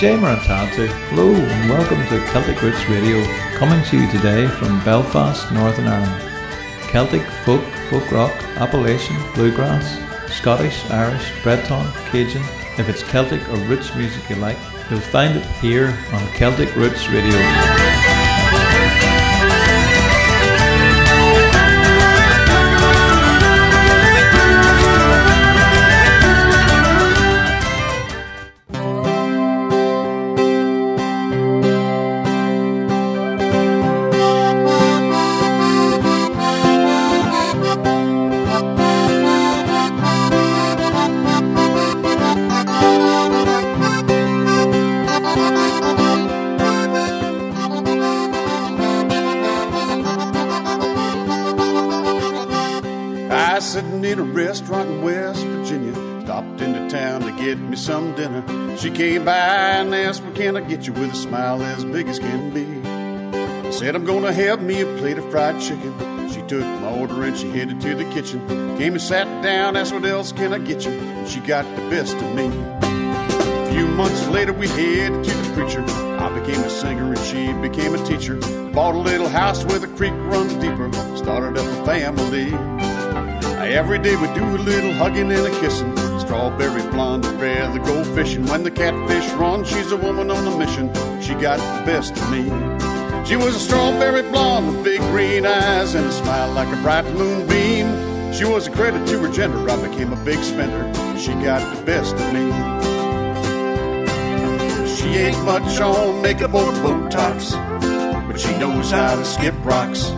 Jay Marantatu. Hello and welcome to Celtic Roots Radio, coming to you today from Belfast, Northern Ireland. Celtic, folk, folk rock, Appalachian, bluegrass, Scottish, Irish, Breton, Cajun. If it's Celtic or roots music you like, you'll find it here on Celtic Roots Radio. West Virginia. Stopped into town to get me some dinner. She came by and asked, What can I get you with a smile as big as can be? I said, I'm gonna have me a plate of fried chicken. She took my order and she headed to the kitchen. Came and sat down, asked, What else can I get you? And she got the best of me. A few months later, we headed to the preacher. I became a singer and she became a teacher. Bought a little house where the creek runs deeper. Started up a family. Every day we do a little hugging and a kissing. Strawberry blonde, rather go fishing. When the catfish run, she's a woman on a mission. She got the best of me. She was a strawberry blonde with big green eyes and a smile like a bright moonbeam. She was a credit to her gender. I became a big spender. She got the best of me. She ain't much on makeup or Botox, but she knows how to skip rocks.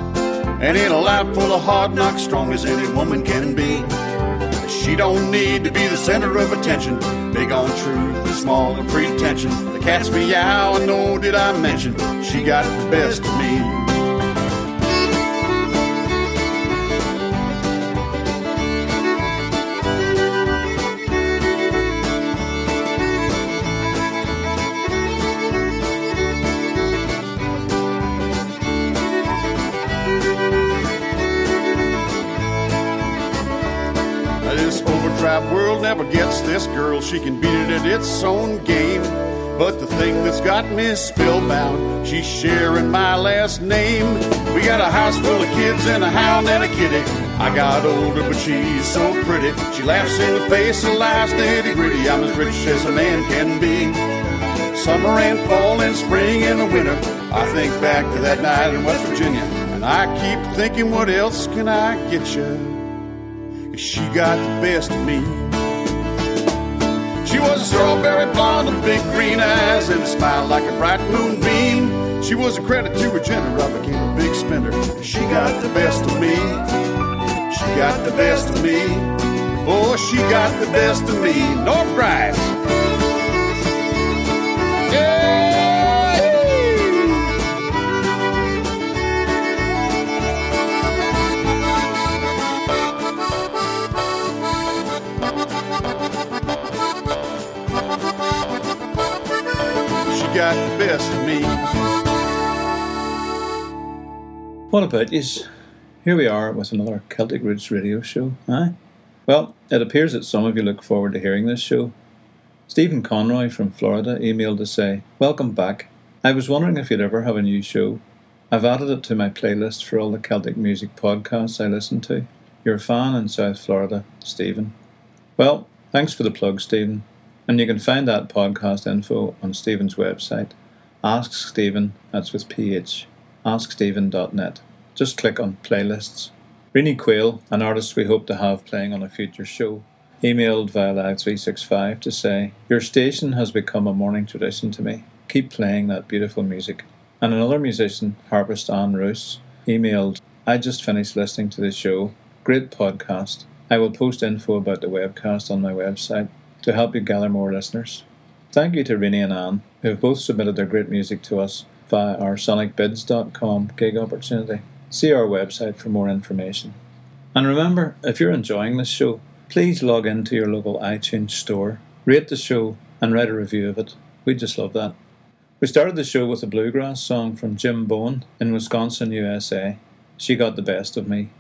And in a life full of hard knocks, strong as any woman can be. She don't need to be the center of attention. Big on truth and small in pretension. The cat's meow, and know did I mention. She got the best of me. This girl. She can beat it at its own game. But the thing that's got me spellbound, she's sharing my last name. We got a house full of kids and a hound and a kitty. I got older, but she's so pretty. She laughs in the face of life's nitty gritty. I'm as rich as a man can be. Summer and fall and spring and the winter. I think back to that night in West Virginia, and I keep thinking, what else can I get you? She got the best of me. Was a strawberry blonde with big green eyes and a smile like a bright moonbeam. She was a credit to her gender. I became a big spender. She got the best of me. She got the best of me. Oh, she got the best of me. North Bryce. Got the best of me. What about yous? Here we are with another Celtic Roots radio show, aye? Well, it appears that some of you look forward to hearing this show. Stephen Conroy from Florida emailed to say, Welcome back. I was wondering if you'd ever have a new show. I've added it to my playlist for all the Celtic music podcasts I listen to. Your fan in South Florida, Stephen. Well, thanks for the plug, Stephen. And you can find that podcast info on Stephen's website, Ask Stephen, that's with PH, askstephen.net. Just click on playlists. Rini Quayle, an artist we hope to have playing on a future show, emailed via Live 365 to say, Your station has become a morning tradition to me. Keep playing that beautiful music. And another musician, harpist Anne Roos, emailed, I just finished listening to the show. Great podcast. I will post info about the webcast on my website to help you gather more listeners. Thank you to Rini and Anne, who have both submitted their great music to us via our sonicbids.com gig opportunity. See our website for more information. And remember, if you're enjoying this show, please log into your local iTunes store, rate the show, and write a review of it. We just love that. We started the show with a bluegrass song from Jim Bowen in Wisconsin, USA. She got the best of me.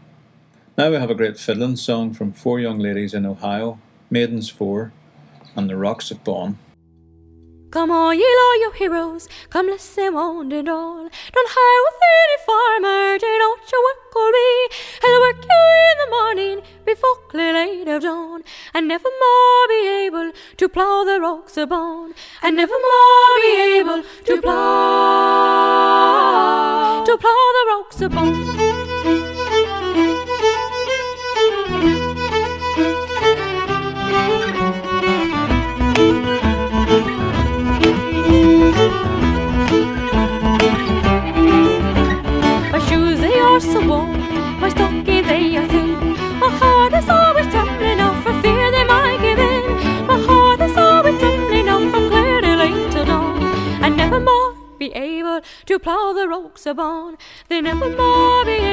Now we have a great fiddling song from four young ladies in Ohio, Maidens Four, and the Rocks of Bawn. Come all ye loyal heroes, come listen one and all. Don't hire with any farmer, do not your work will be. He'll work you in the morning before clear light of dawn, and never more be able to plough the rocks upon, and never more be able to plough, to plough the rocks upon. so rocks. They never more be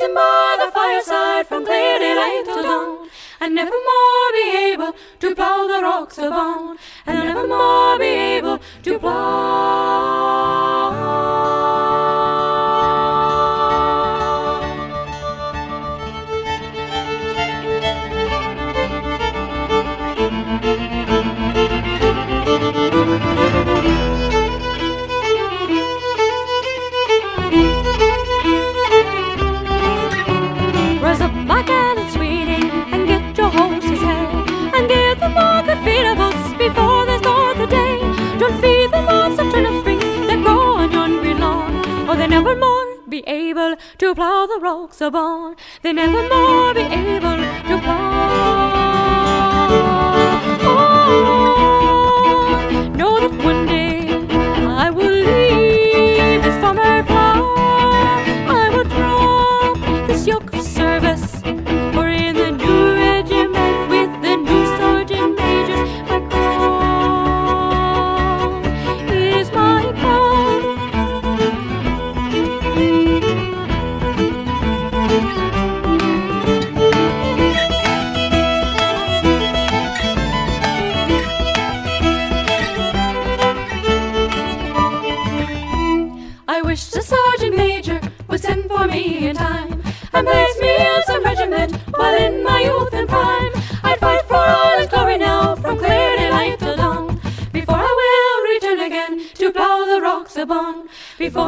By the fireside from clear daylight till dawn, and never more be able to plough the rocks of Bawn, and never more be able to plough. Able to plough the rocks upon. They never more be able to plough.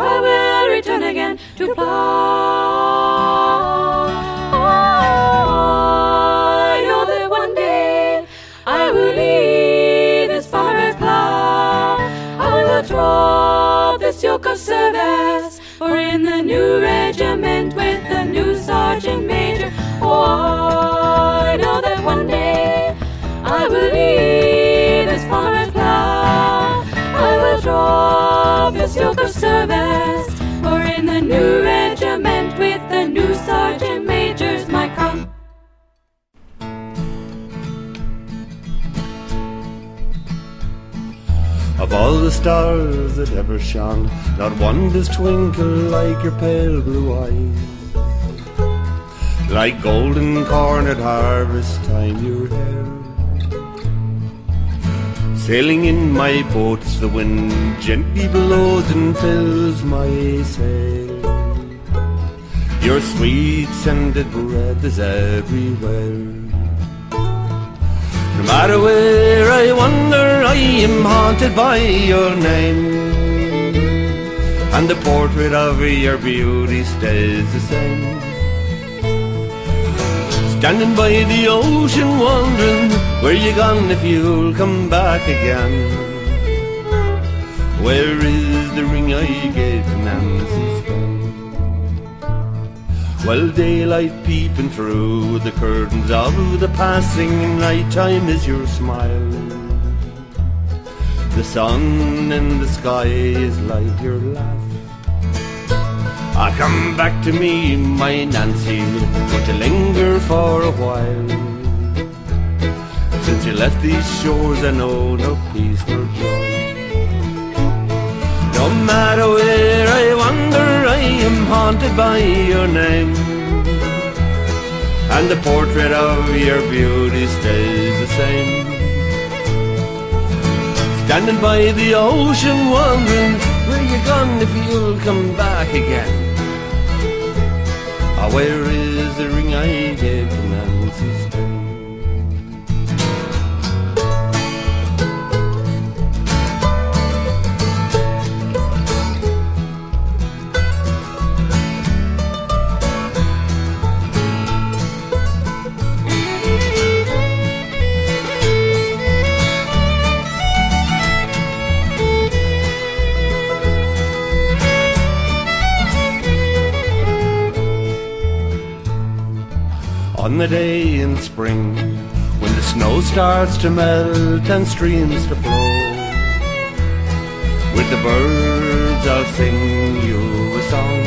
I will return again to plough. Of service. For in the new regiment with the new sergeant major's my crown. Of all the stars that ever shone, not one does twinkle like your pale blue eyes. Like golden corn at harvest time, your hair Sailing in my boats, the wind gently blows and fills my sail. Your sweet scented breath is everywhere. No matter where I wander, I am haunted by your name. And the portrait of your beauty stays the same. Standing by the ocean wondering where you gone if you'll come back again? Where is the ring I gave to Nancy Spain? While daylight peeping through the curtains of the passing night time is your smile. The sun in the sky is like your laugh. Come back to me, my Nancy, won't you linger for a while? Since you left these shores, I know no peace nor joy. No matter where I wander, I am haunted by your name. And the portrait of your beauty stays the same. Standing by the ocean, wondering where you gone if you'll come back again. Ah, where is the ring I gave to Nancy The day in spring when the snow starts to melt and streams to flow, with the birds I'll sing you a song.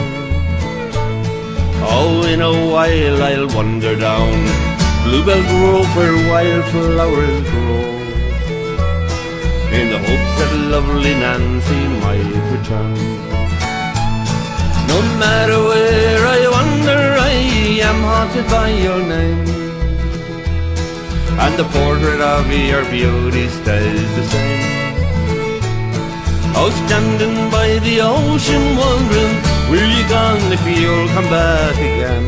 Oh, in a while I'll wander down Bluebell Grove where wildflowers grow, in the hopes that lovely Nancy might return. No matter where I wander, I am haunted by your name. And the portrait of your beauty stays the same. Oh, standing by the ocean, wondering, where you gone if you'll come back again?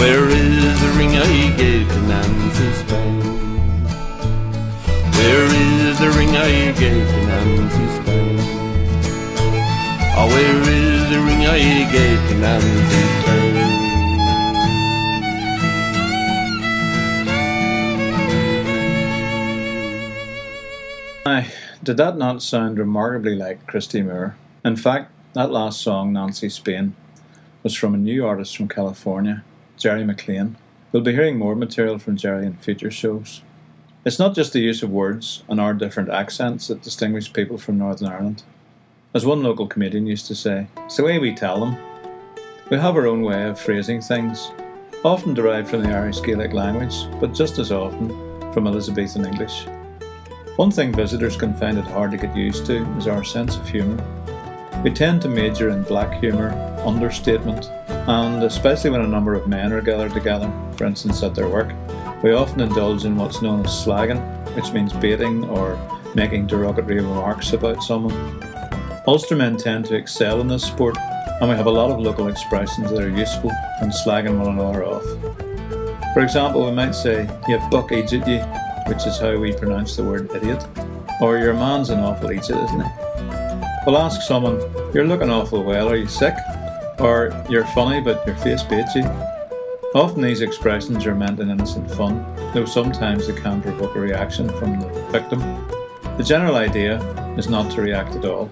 Where is the ring I gave to Nancy Spain? Where is the ring I gave to Nancy Spain? Oh, where is ring I gave to Nancy Spain? Aye, did that not sound remarkably like Christy Moore? In fact, that last song, Nancy Spain, was from a new artist from California, Jerry McLean. We'll be hearing more material from Jerry in future shows. It's not just the use of words and our different accents that distinguish people from Northern Ireland. As one local comedian used to say, it's the way we tell them. We have our own way of phrasing things, often derived from the Irish Gaelic language, but just as often from Elizabethan English. One thing visitors can find it hard to get used to is our sense of humour. We tend to major in black humour, understatement, and especially when a number of men are gathered together, for instance at their work, we often indulge in what's known as slagging, which means baiting or making derogatory remarks about someone. Ulstermen tend to excel in this sport, and we have a lot of local expressions that are useful in slagging one another off. For example, we might say, You buck idiot ye, which is how we pronounce the word idiot, or Your man's an awful idiot, isn't he? We'll ask someone, You're looking awful well, are you sick? Or You're funny, but your face beats you. Often these expressions are meant in innocent fun, though sometimes they can provoke a reaction from the victim. The general idea is not to react at all,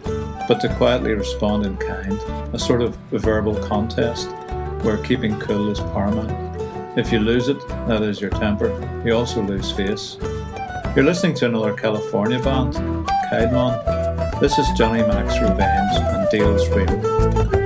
but to quietly respond in kind, a sort of verbal contest where keeping cool is paramount. If you lose it, that is your temper, you also lose face. You're listening to another California band, Kaidmon. This is Johnny Mac's Revenge and Deal's Freedom.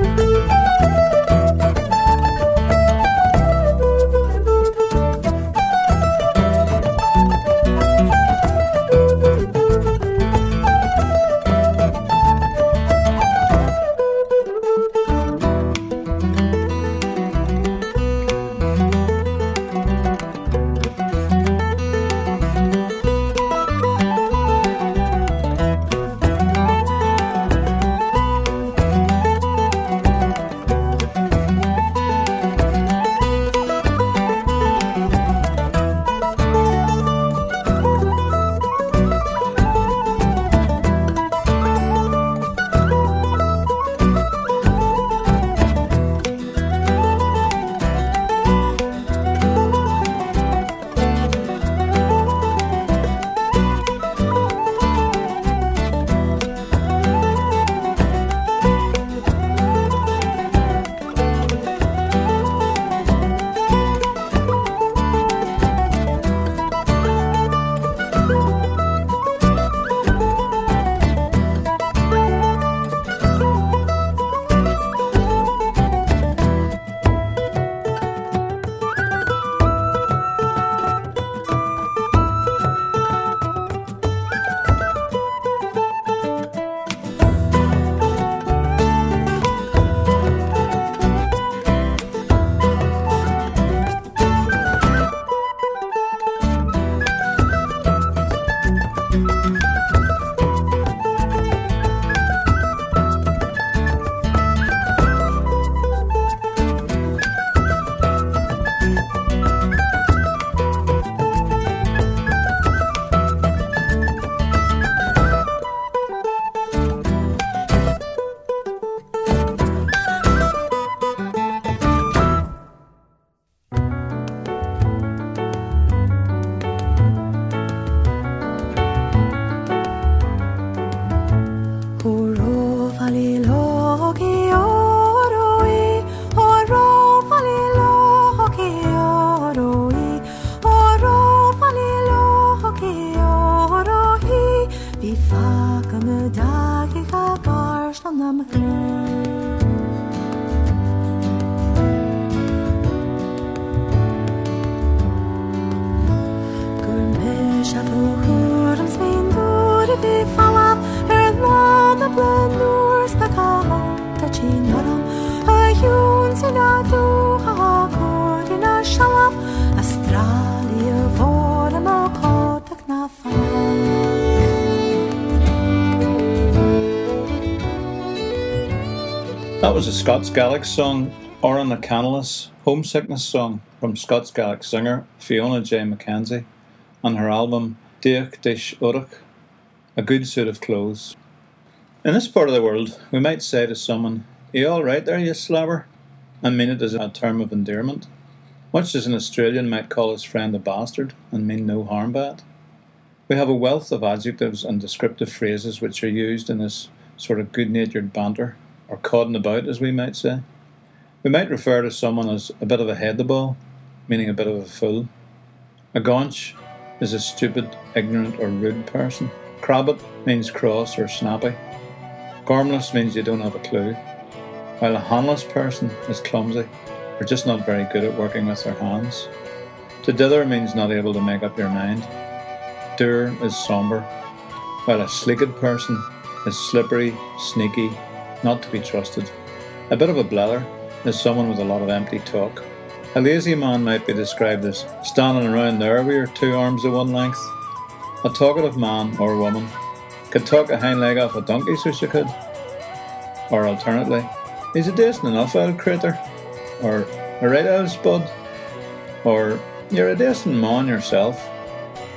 That was a Scots Gaelic song, Oran the Canalis, homesickness song from Scots Gaelic singer Fiona J. McKenzie on her album Diach Dish Urach, a good suit of clothes. In this part of the world, we might say to someone, you all right there, you slobber? and mean it as a term of endearment, much as an Australian might call his friend a bastard and mean no harm by it. We have a wealth of adjectives and descriptive phrases which are used in this sort of good natured banter, or codding about, as we might say. We might refer to someone as a bit of a head the ball, meaning a bit of a fool. A gaunch is a stupid, ignorant, or rude person. Crabbit means cross or snappy. Gormless means you don't have a clue. While a handless person is clumsy or just not very good at working with their hands. To dither means not able to make up your mind. Dur is sombre, while a sleeked person is slippery, sneaky, not to be trusted. A bit of a blather is someone with a lot of empty talk. A lazy man might be described as standing around there with your two arms of one length. A talkative man or woman could talk a hind leg off a donkey so she could. Or alternately, he's a decent enough old critter. Or a right old spud. Or you're a decent man yourself.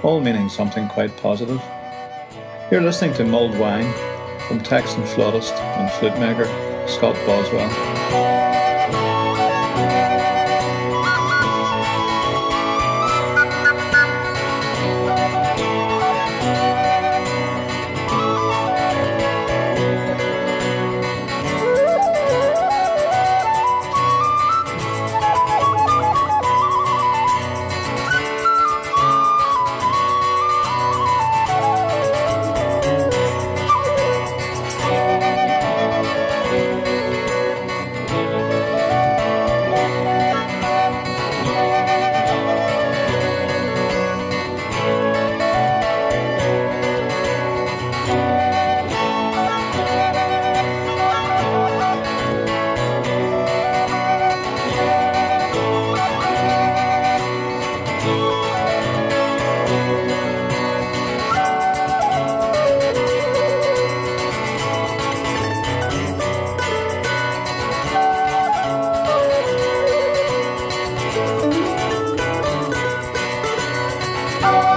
All meaning something quite positive. You're listening to Mulled Wine from Texan flautist and flute maker Scott Boswell. Inside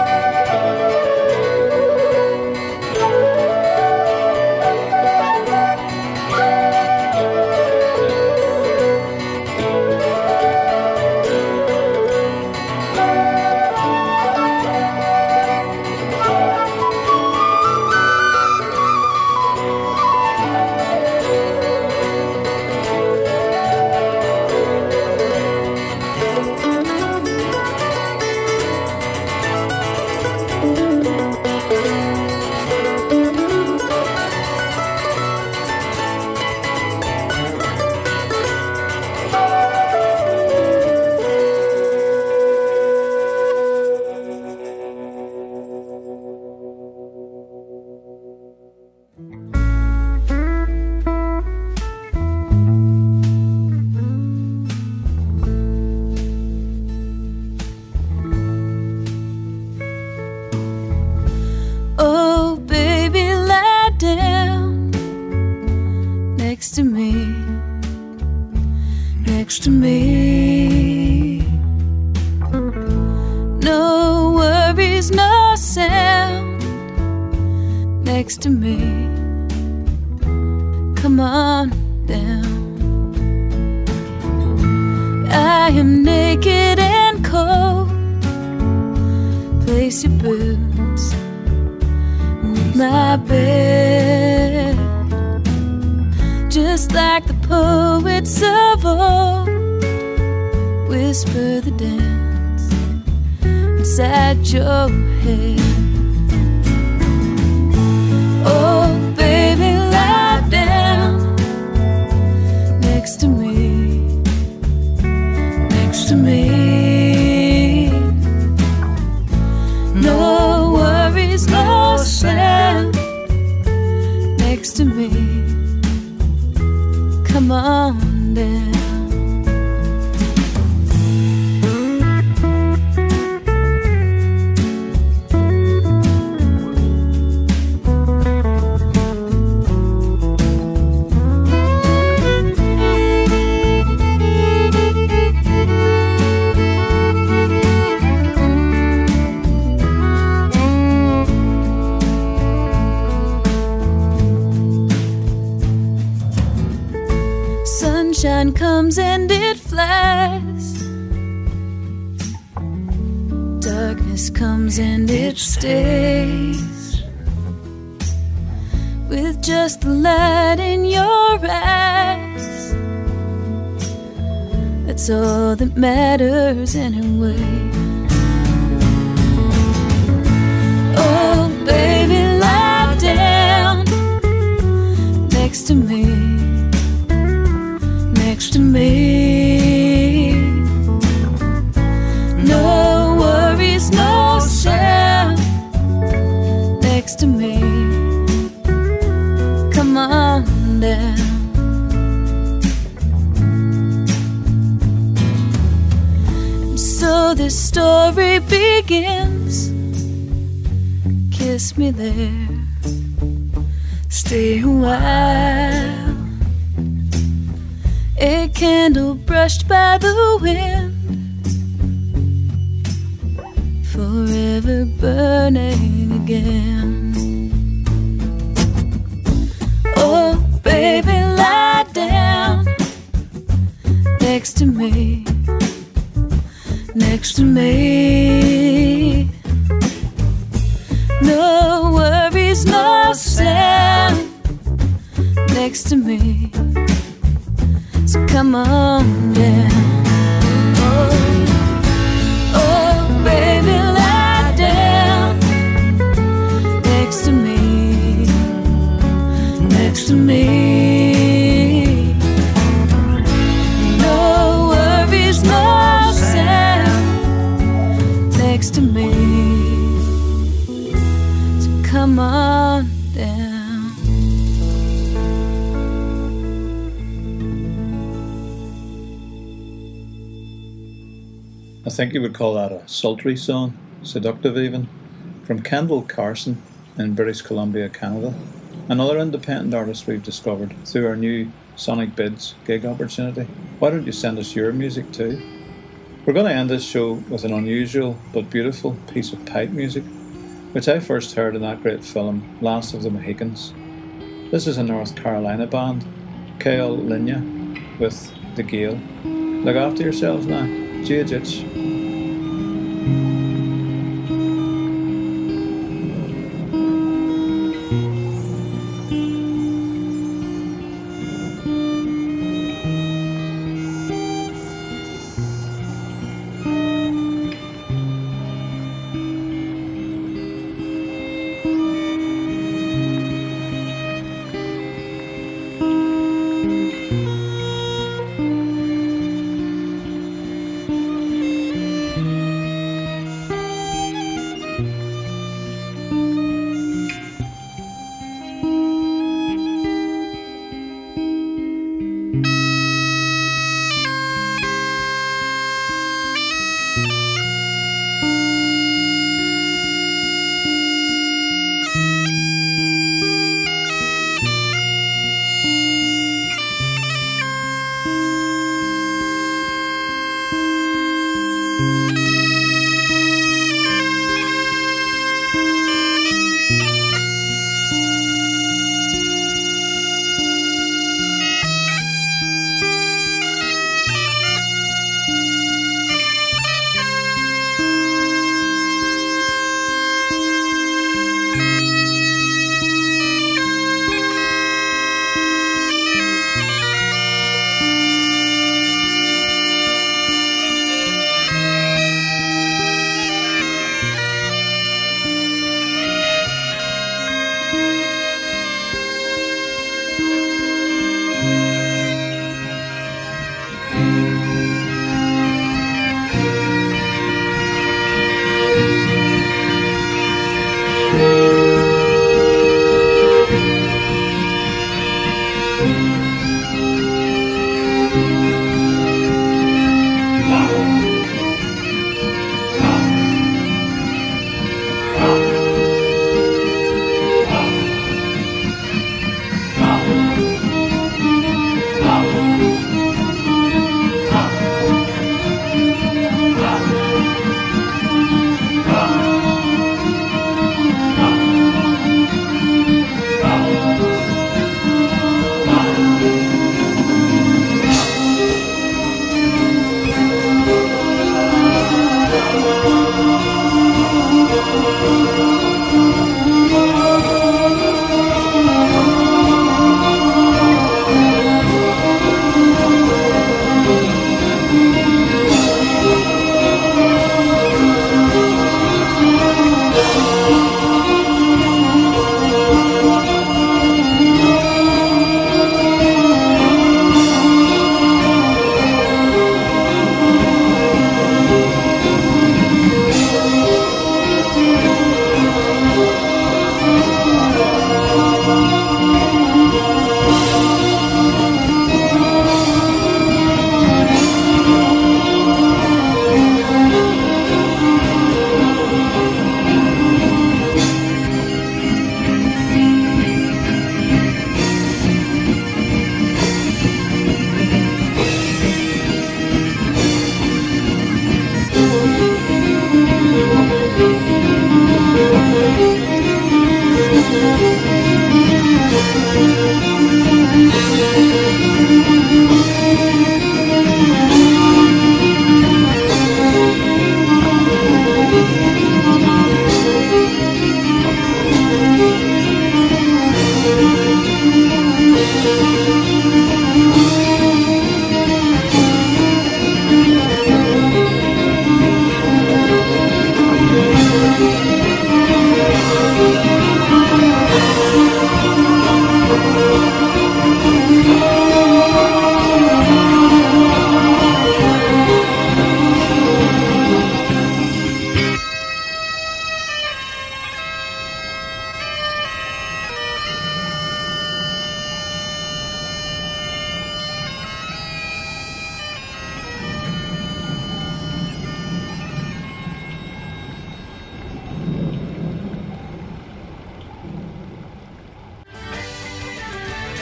just the light in your eyes. That's all that matters anyway. Oh, baby, lie down next to me, next to me. Me there, stay a while. A candle brushed by the wind, forever burning again. Oh, baby, lie down next to me, next to me. No next to me. So come on down. Oh, oh, baby, lie down next to me, next to me. I think you would call that a sultry song, seductive even, from Kendall Carson in British Columbia, Canada. Another independent artist we've discovered through our new Sonic Bids gig opportunity. Why don't you send us your music too? We're going to end this show with an unusual but beautiful piece of pipe music, which I first heard in that great film, Last of the Mohicans. This is a North Carolina band, Kale Linya, with The Gael. Look after yourselves now. Jiu-jitsu.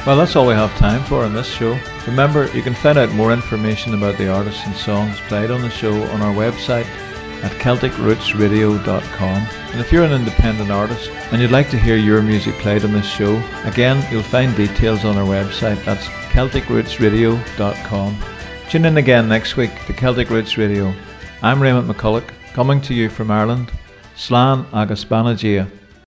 Well, that's all we have time for on this show. Remember, you can find out more information about the artists and songs played on the show on our website at CelticRootsRadio.com. And if you're an independent artist and you'd like to hear your music played on this show, again, you'll find details on our website. That's CelticRootsRadio.com. Tune in again next week to Celtic Roots Radio. I'm Raymond McCulloch, coming to you from Ireland. Slán agus Banagia.